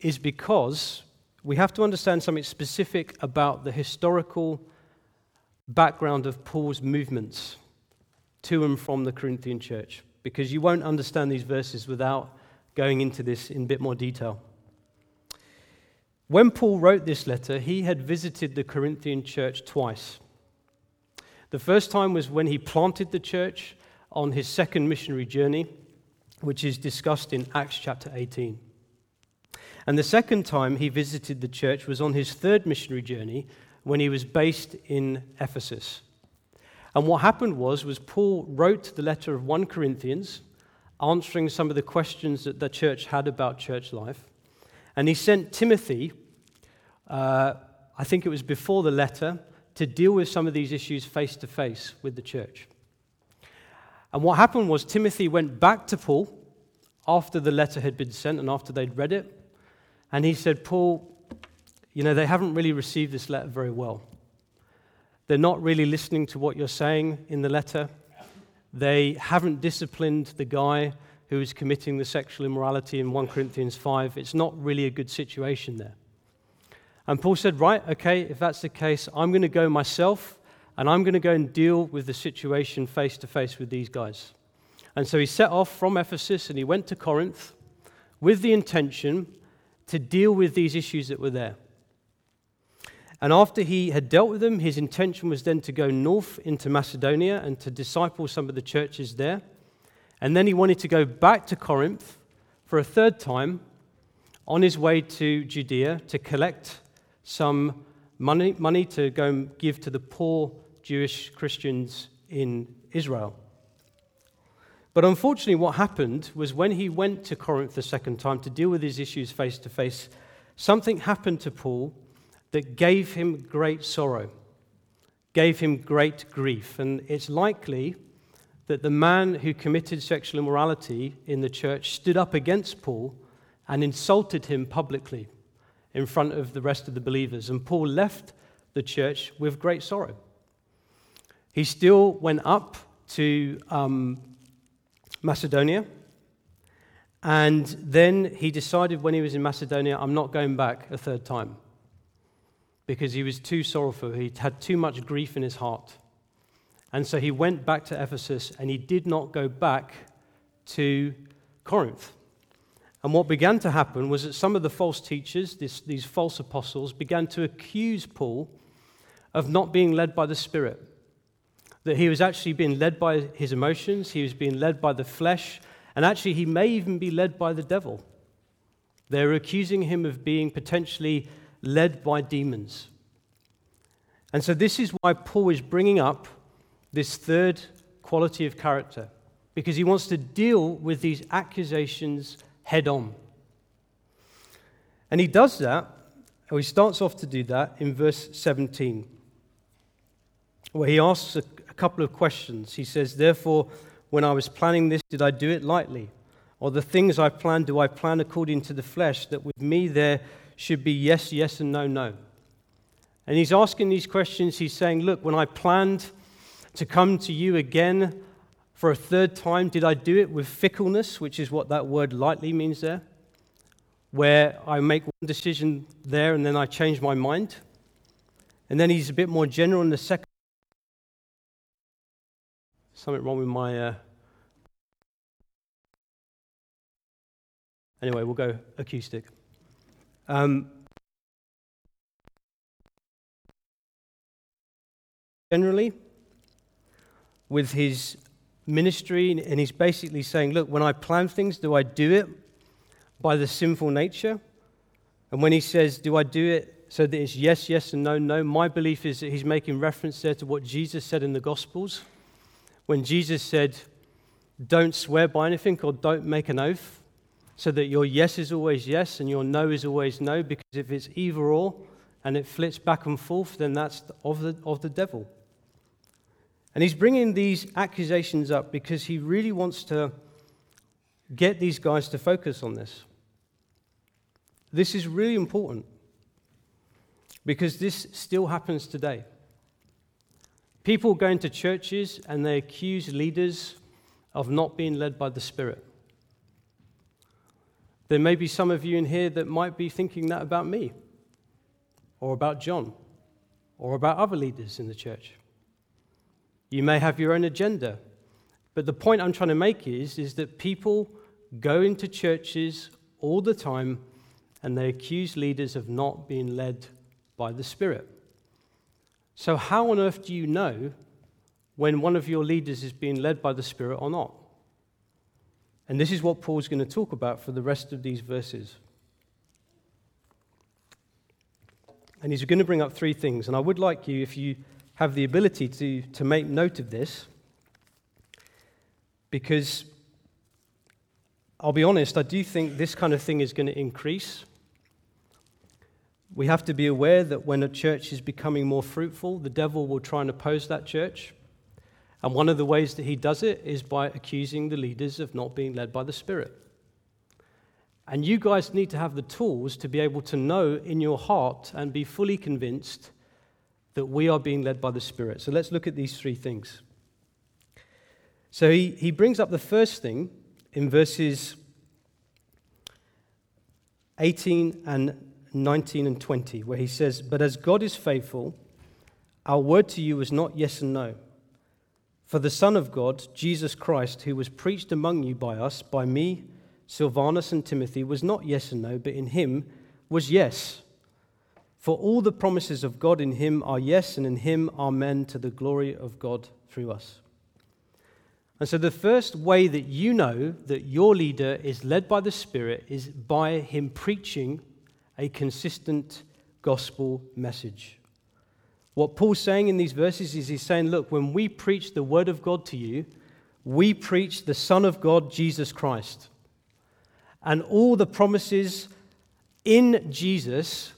is because we have to understand something specific about the historical background of Paul's movements to and from the Corinthian church, because you won't understand these verses without going into this in a bit more detail. When Paul wrote this letter, he had visited the Corinthian church twice. The first time was when he planted the church on his second missionary journey, which is discussed in Acts chapter 18. And the second time he visited the church was on his third missionary journey when he was based in Ephesus. And what happened was, was Paul wrote the letter of 1 Corinthians, answering some of the questions that the church had about church life. And he sent Timothy, uh, I think it was before the letter, to deal with some of these issues face to face with the church. And what happened was Timothy went back to Paul after the letter had been sent and after they'd read it. And he said, Paul, you know, they haven't really received this letter very well. They're not really listening to what you're saying in the letter. They haven't disciplined the guy who is committing the sexual immorality in 1 Corinthians 5. It's not really a good situation there. And Paul said, Right, okay, if that's the case, I'm going to go myself and I'm going to go and deal with the situation face to face with these guys. And so he set off from Ephesus and he went to Corinth with the intention to deal with these issues that were there. And after he had dealt with them, his intention was then to go north into Macedonia and to disciple some of the churches there. And then he wanted to go back to Corinth for a third time on his way to Judea to collect some money, money to go and give to the poor Jewish Christians in Israel. But unfortunately, what happened was when he went to Corinth the second time to deal with his issues face to face, something happened to Paul that gave him great sorrow, gave him great grief. And it's likely that the man who committed sexual immorality in the church stood up against Paul and insulted him publicly in front of the rest of the believers. And Paul left the church with great sorrow. He still went up to um, Macedonia. And then he decided when he was in Macedonia, I'm not going back a third time because he was too sorrowful. He had too much grief in his heart. And so he went back to Ephesus and he did not go back to Corinth. And what began to happen was that some of the false teachers, this, these false apostles, began to accuse Paul of not being led by the Spirit. That he was actually being led by his emotions, he was being led by the flesh, and actually he may even be led by the devil. They're accusing him of being potentially led by demons. And so, this is why Paul is bringing up this third quality of character, because he wants to deal with these accusations head on. And he does that, or he starts off to do that in verse 17, where he asks couple of questions. He says, Therefore, when I was planning this, did I do it lightly? Or the things I plan, do I plan according to the flesh, that with me there should be yes, yes, and no, no? And he's asking these questions. He's saying, Look, when I planned to come to you again, for a third time, did I do it with fickleness, which is what that word lightly means there? Where I make one decision there and then I change my mind. And then he's a bit more general in the second. Something wrong with my. Uh Anyway, we'll go acoustic. Um, generally, with his ministry, and he's basically saying, Look, when I plan things, do I do it by the sinful nature? And when he says, Do I do it so that it's yes, yes, and no, no, my belief is that he's making reference there to what Jesus said in the Gospels. When Jesus said, Don't swear by anything or don't make an oath, so that your yes is always yes and your no is always no, because if it's either or and it flits back and forth, then that's of the, of the devil. And he's bringing these accusations up because he really wants to get these guys to focus on this. This is really important because this still happens today. People go into churches and they accuse leaders of not being led by the Spirit. There may be some of you in here that might be thinking that about me, or about John, or about other leaders in the church. You may have your own agenda. But the point I'm trying to make is, is that people go into churches all the time and they accuse leaders of not being led by the Spirit. So, how on earth do you know when one of your leaders is being led by the Spirit or not? And this is what Paul's going to talk about for the rest of these verses. And he's going to bring up three things. And I would like you, if you have the ability to, to make note of this because I'll be honest, I do think this kind of thing is going to increase. We have to be aware that when a church is becoming more fruitful, the devil will try and oppose that church. And one of the ways that he does it is by accusing the leaders of not being led by the Spirit. And you guys need to have the tools to be able to know in your heart and be fully convinced that we are being led by the Spirit. So let's look at these three things. So he, he brings up the first thing in verses 18 and 19 and 20, where he says, But as God is faithful, our word to you is not yes and no. For the Son of God, Jesus Christ, who was preached among you by us, by me, Silvanus, and Timothy, was not yes and no, but in him was yes for all the promises of God in him are yes, and in him amen to the glory of God through us. And so, the first way that you know that your leader is led by the Spirit is by him preaching a consistent gospel message. What Paul's saying in these verses is he's saying, Look, when we preach the word of God to you, we preach the Son of God, Jesus Christ. And all the promises in Jesus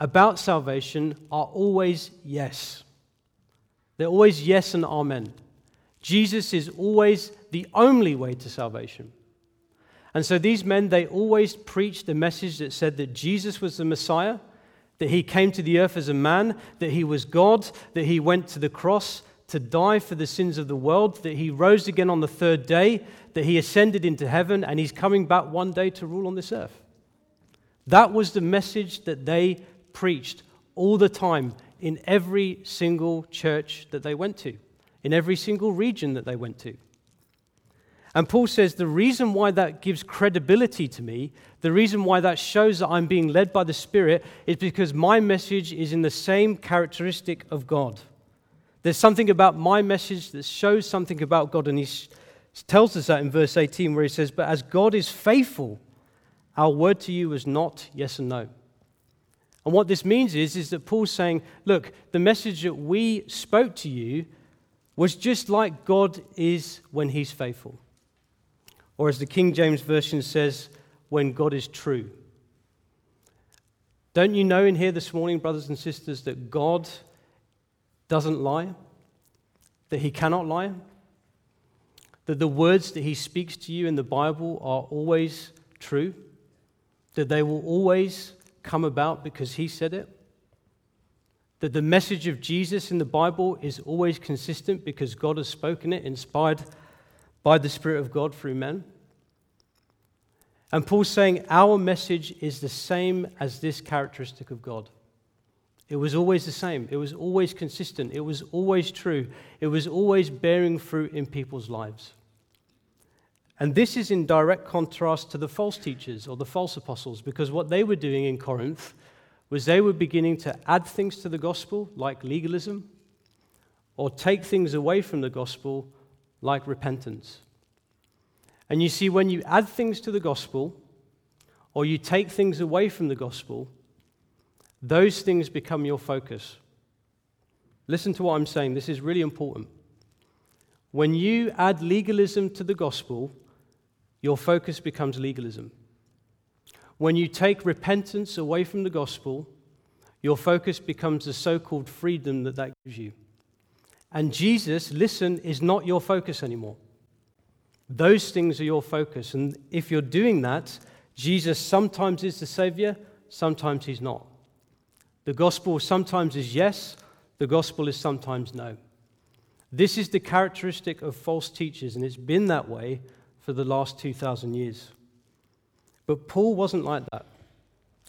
about salvation are always yes. They're always yes and amen. Jesus is always the only way to salvation. And so these men, they always preached the message that said that Jesus was the Messiah, that he came to the earth as a man, that he was God, that he went to the cross to die for the sins of the world, that he rose again on the third day, that he ascended into heaven, and he's coming back one day to rule on this earth. That was the message that they preached all the time in every single church that they went to, in every single region that they went to. And Paul says the reason why that gives credibility to me, the reason why that shows that I'm being led by the Spirit, is because my message is in the same characteristic of God. There's something about my message that shows something about God. And he tells us that in verse 18, where he says, But as God is faithful, our word to you is not yes and no. And what this means is, is that Paul's saying, look, the message that we spoke to you was just like God is when he's faithful. Or as the King James Version says, when God is true. Don't you know in here this morning, brothers and sisters, that God doesn't lie? That he cannot lie? That the words that he speaks to you in the Bible are always true? That they will always come about because he said it? That the message of Jesus in the Bible is always consistent because God has spoken it, inspired by the Spirit of God through men? And Paul's saying our message is the same as this characteristic of God. It was always the same. It was always consistent. It was always true. It was always bearing fruit in people's lives. And this is in direct contrast to the false teachers or the false apostles, because what they were doing in Corinth was they were beginning to add things to the gospel, like legalism, or take things away from the gospel, like repentance. And you see, when you add things to the gospel, or you take things away from the gospel, those things become your focus. Listen to what I'm saying, this is really important. When you add legalism to the gospel, your focus becomes legalism. When you take repentance away from the gospel, your focus becomes the so called freedom that that gives you. And Jesus, listen, is not your focus anymore. Those things are your focus. And if you're doing that, Jesus sometimes is the Savior, sometimes He's not. The gospel sometimes is yes, the gospel is sometimes no. This is the characteristic of false teachers, and it's been that way for the last 2,000 years. But Paul wasn't like that.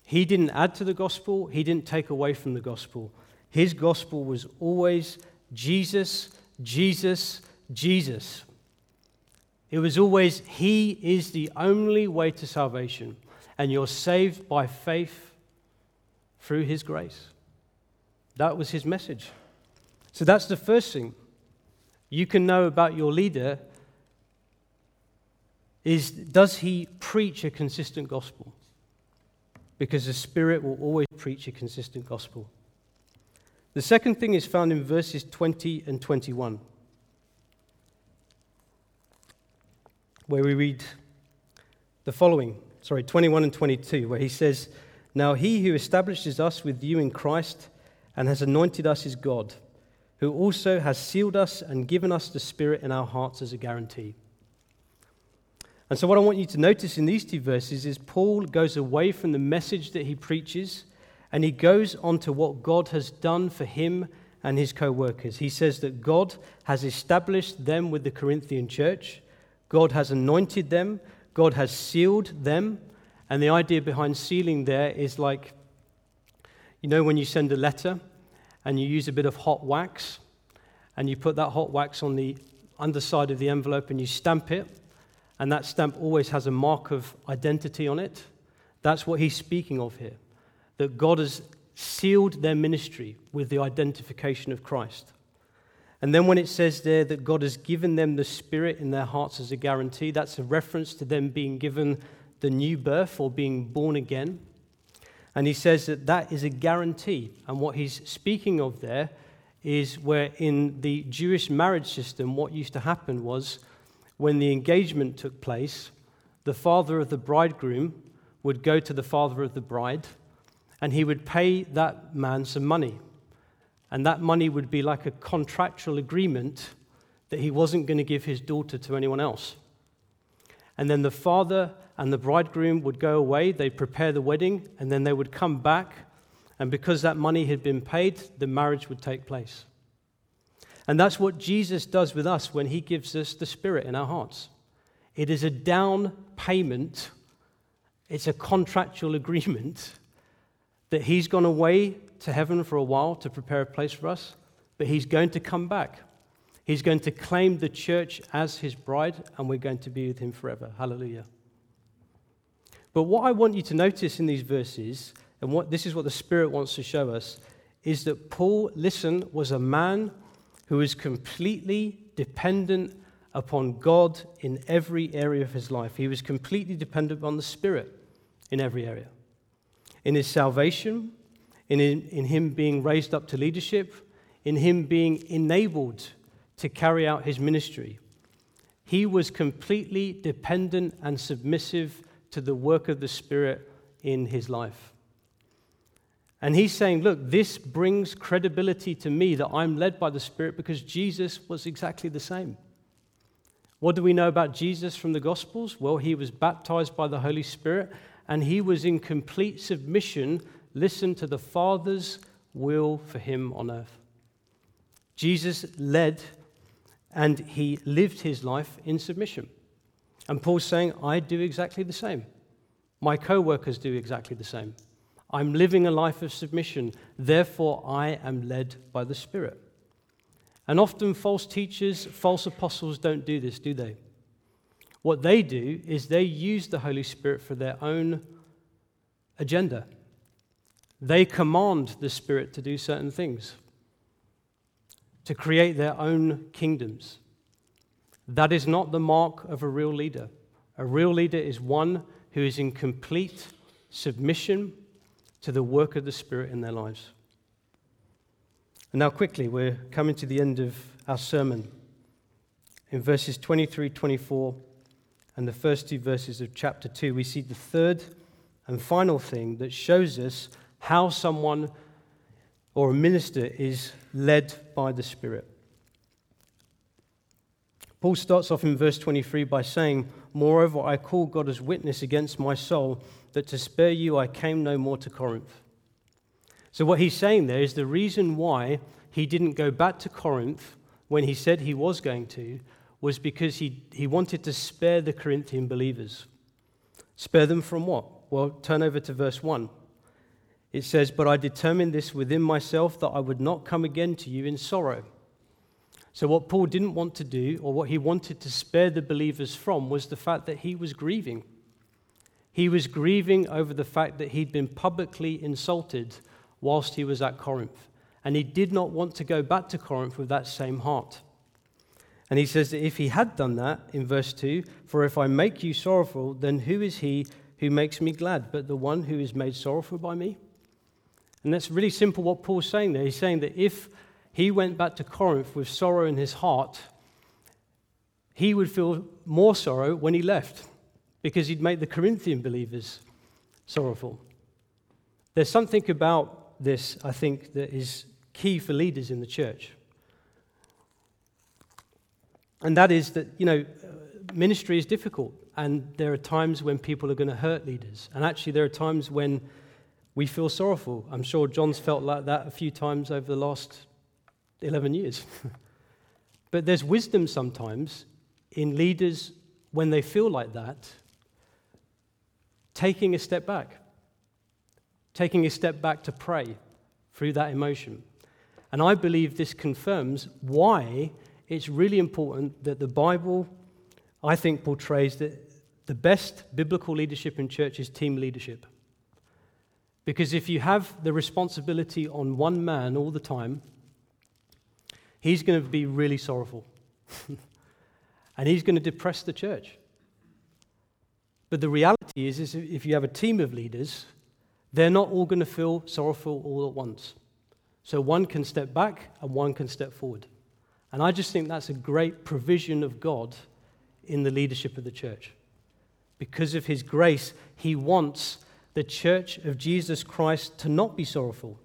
He didn't add to the gospel, he didn't take away from the gospel. His gospel was always Jesus, Jesus, Jesus. It was always, He is the only way to salvation, and you're saved by faith through His grace. That was His message. So that's the first thing you can know about your leader is does he preach a consistent gospel? Because the Spirit will always preach a consistent gospel. The second thing is found in verses 20 and 21, where we read the following sorry, 21 and 22, where he says, Now he who establishes us with you in Christ and has anointed us is God, who also has sealed us and given us the Spirit in our hearts as a guarantee. And so, what I want you to notice in these two verses is Paul goes away from the message that he preaches and he goes on to what God has done for him and his co workers. He says that God has established them with the Corinthian church, God has anointed them, God has sealed them. And the idea behind sealing there is like, you know, when you send a letter and you use a bit of hot wax and you put that hot wax on the underside of the envelope and you stamp it, and that stamp always has a mark of identity on it. That's what he's speaking of here that God has sealed their ministry with the identification of Christ. And then when it says there that God has given them the Spirit in their hearts as a guarantee, that's a reference to them being given the new birth or being born again. And he says that that is a guarantee. And what he's speaking of there is where in the Jewish marriage system, what used to happen was when the engagement took place, the father of the bridegroom would go to the father of the bride and he would pay that man some money. And that money would be like a contractual agreement that he wasn't going to give his daughter to anyone else. And then the father and the bridegroom would go away, they'd prepare the wedding, and then they would come back. And because that money had been paid, the marriage would take place. And that's what Jesus does with us when he gives us the Spirit in our hearts. It is a down payment, it's a contractual agreement that he's gone away to heaven for a while to prepare a place for us, but he's going to come back. He's going to claim the church as his bride, and we're going to be with him forever. Hallelujah. But what I want you to notice in these verses, and what this is what the Spirit wants to show us, is that Paul, listen, was a man who is completely dependent upon God in every area of his life. He was completely dependent on the Spirit in every area. In his salvation, in, in him being raised up to leadership, in him being enabled to carry out his ministry. He was completely dependent and submissive to the work of the Spirit in his life. And he's saying, Look, this brings credibility to me that I'm led by the Spirit because Jesus was exactly the same. What do we know about Jesus from the Gospels? Well, he was baptized by the Holy Spirit and he was in complete submission, listen to the Father's will for him on earth. Jesus led and he lived his life in submission. And Paul's saying, I do exactly the same. My co workers do exactly the same. I'm living a life of submission. Therefore, I am led by the Spirit. And often, false teachers, false apostles don't do this, do they? What they do is they use the Holy Spirit for their own agenda. They command the Spirit to do certain things, to create their own kingdoms. That is not the mark of a real leader. A real leader is one who is in complete submission to the work of the Spirit in their lives. And now, quickly, we're coming to the end of our sermon. In verses 23 24 and the first two verses of chapter 2, we see the third and final thing that shows us how someone or a minister is led by the Spirit. Paul starts off in verse 23 by saying, Moreover, I call God as witness against my soul that to spare you I came no more to Corinth. So, what he's saying there is the reason why he didn't go back to Corinth when he said he was going to was because he, he wanted to spare the Corinthian believers. Spare them from what? Well, turn over to verse 1. It says, But I determined this within myself that I would not come again to you in sorrow. So, what Paul didn't want to do, or what he wanted to spare the believers from, was the fact that he was grieving. He was grieving over the fact that he'd been publicly insulted whilst he was at Corinth. And he did not want to go back to Corinth with that same heart. And he says that if he had done that in verse 2, for if I make you sorrowful, then who is he who makes me glad but the one who is made sorrowful by me? And that's really simple what Paul's saying there. He's saying that if he went back to Corinth with sorrow in his heart, he would feel more sorrow when he left because he'd made the Corinthian believers sorrowful. There's something about this, I think, that is key for leaders in the church. And that is that, you know, ministry is difficult, and there are times when people are going to hurt leaders. And actually, there are times when we feel sorrowful. I'm sure John's felt like that a few times over the last 11 years. but there's wisdom sometimes in leaders when they feel like that, taking a step back, taking a step back to pray through that emotion. And I believe this confirms why it's really important that the Bible, I think, portrays that the best biblical leadership in church is team leadership. Because if you have the responsibility on one man all the time, he's going to be really sorrowful. and he's going to depress the church. But the reality is, is if you have a team of leaders, they're not all going to feel sorrowful all at once. So one can step back and one can step forward. And I just think that's a great provision of God in the leadership of the church. Because of his grace, he wants the church of Jesus Christ to not be sorrowful.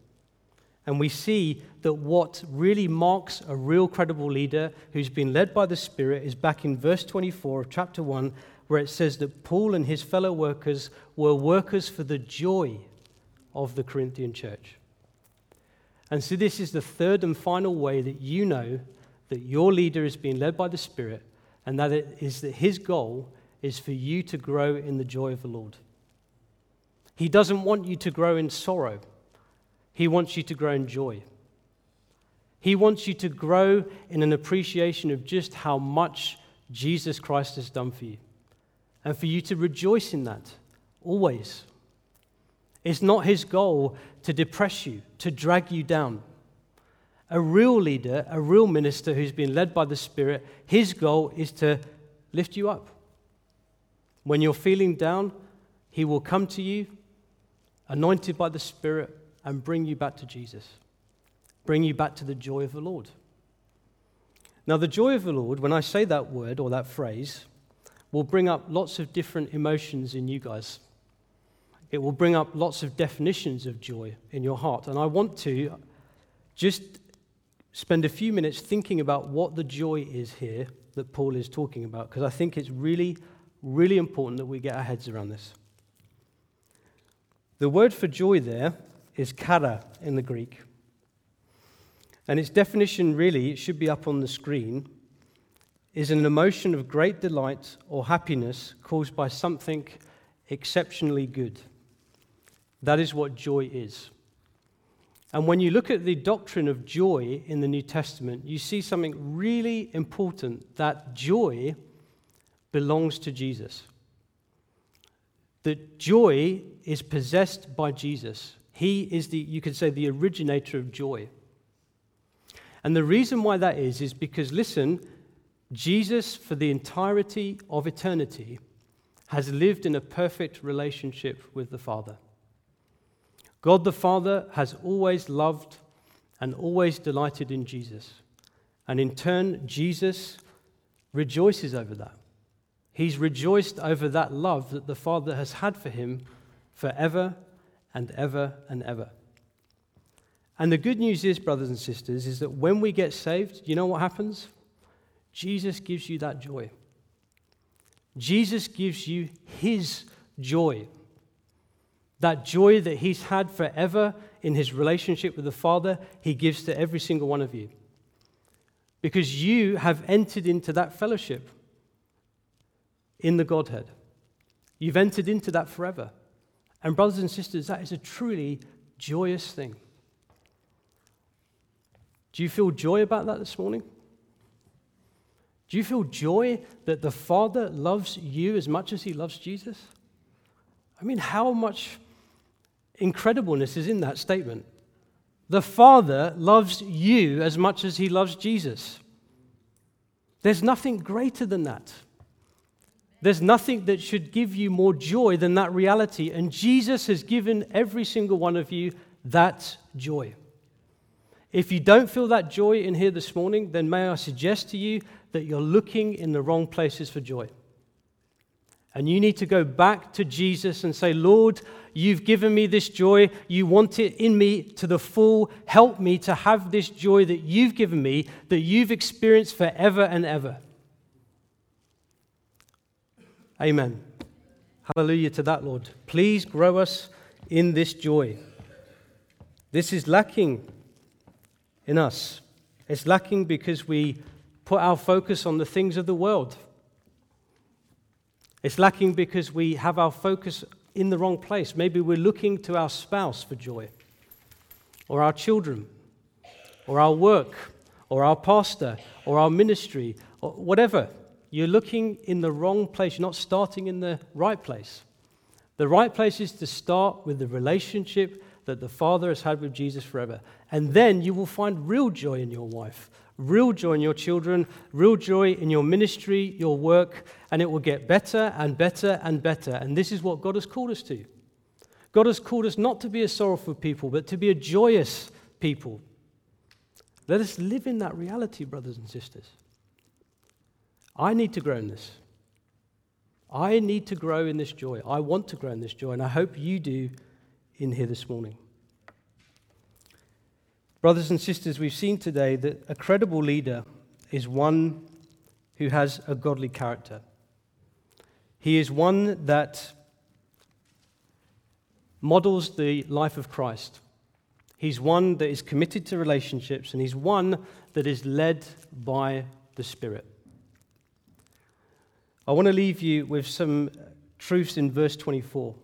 And we see that what really marks a real credible leader who's been led by the Spirit is back in verse 24 of chapter 1, where it says that Paul and his fellow workers were workers for the joy of the Corinthian church. And so, this is the third and final way that you know that your leader is being led by the Spirit, and that it is that his goal is for you to grow in the joy of the Lord. He doesn't want you to grow in sorrow, He wants you to grow in joy. He wants you to grow in an appreciation of just how much Jesus Christ has done for you, and for you to rejoice in that always. It's not His goal to depress you, to drag you down. A real leader, a real minister who's been led by the Spirit, his goal is to lift you up. When you're feeling down, he will come to you anointed by the Spirit, and bring you back to Jesus. Bring you back to the joy of the Lord. Now, the joy of the Lord, when I say that word or that phrase, will bring up lots of different emotions in you guys. It will bring up lots of definitions of joy in your heart. And I want to just spend a few minutes thinking about what the joy is here that Paul is talking about, because I think it's really, really important that we get our heads around this. The word for joy there is chara in the Greek. And its definition, really, it should be up on the screen, is an emotion of great delight or happiness caused by something exceptionally good. That is what joy is. And when you look at the doctrine of joy in the New Testament, you see something really important that joy belongs to Jesus. That joy is possessed by Jesus. He is the, you could say, the originator of joy. And the reason why that is, is because, listen, Jesus, for the entirety of eternity, has lived in a perfect relationship with the Father. God the Father has always loved and always delighted in Jesus. And in turn, Jesus rejoices over that. He's rejoiced over that love that the Father has had for him forever and ever and ever. And the good news is, brothers and sisters, is that when we get saved, you know what happens? Jesus gives you that joy. Jesus gives you his joy. That joy that he's had forever in his relationship with the Father, he gives to every single one of you. Because you have entered into that fellowship in the Godhead. You've entered into that forever. And, brothers and sisters, that is a truly joyous thing. Do you feel joy about that this morning? Do you feel joy that the Father loves you as much as he loves Jesus? I mean, how much incredibleness is in that statement? The Father loves you as much as he loves Jesus. There's nothing greater than that. There's nothing that should give you more joy than that reality. And Jesus has given every single one of you that joy. If you don't feel that joy in here this morning, then may I suggest to you that you're looking in the wrong places for joy. And you need to go back to Jesus and say, Lord, you've given me this joy. You want it in me to the full. Help me to have this joy that you've given me, that you've experienced forever and ever. Amen. Hallelujah to that, Lord. Please grow us in this joy. This is lacking in us. It's lacking because we put our focus on the things of the world. It's lacking because we have our focus in the wrong place. Maybe we're looking to our spouse for joy, or our children, or our work, or our pastor, or our ministry, or whatever. You're looking in the wrong place. You're not starting in the right place. The right place is to start with the relationship that the Father has had with Jesus forever. And then you will find real joy in your wife, real joy in your children, real joy in your ministry, your work, and it will get better and better and better. And this is what God has called us to. God has called us not to be a sorrowful people, but to be a joyous people. Let us live in that reality, brothers and sisters. I need to grow in this. I need to grow in this joy. I want to grow in this joy, and I hope you do in here this morning. Brothers and sisters, we've seen today that a credible leader is one who has a godly character. He is one that models the life of Christ. He's one that is committed to relationships, and he's one that is led by the Spirit. I want to leave you with some truths in verse 24.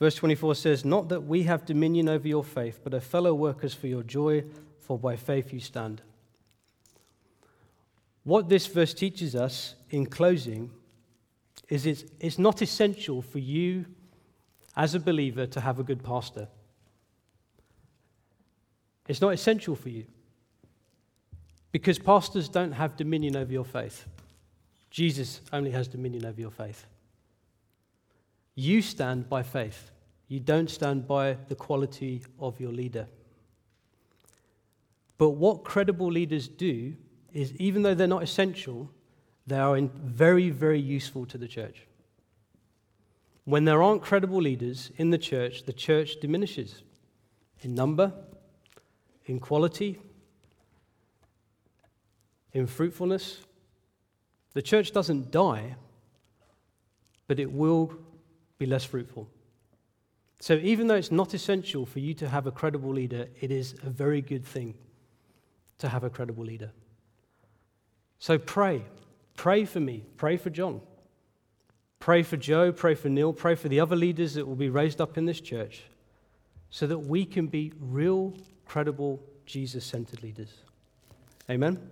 Verse 24 says, Not that we have dominion over your faith, but are fellow workers for your joy, for by faith you stand. What this verse teaches us in closing is it's, it's not essential for you as a believer to have a good pastor. It's not essential for you because pastors don't have dominion over your faith. Jesus only has dominion over your faith. You stand by faith. You don't stand by the quality of your leader. But what credible leaders do is, even though they're not essential, they are very, very useful to the church. When there aren't credible leaders in the church, the church diminishes in number, in quality, in fruitfulness, the church doesn't die, but it will be less fruitful. So, even though it's not essential for you to have a credible leader, it is a very good thing to have a credible leader. So, pray. Pray for me. Pray for John. Pray for Joe. Pray for Neil. Pray for the other leaders that will be raised up in this church so that we can be real, credible, Jesus centered leaders. Amen.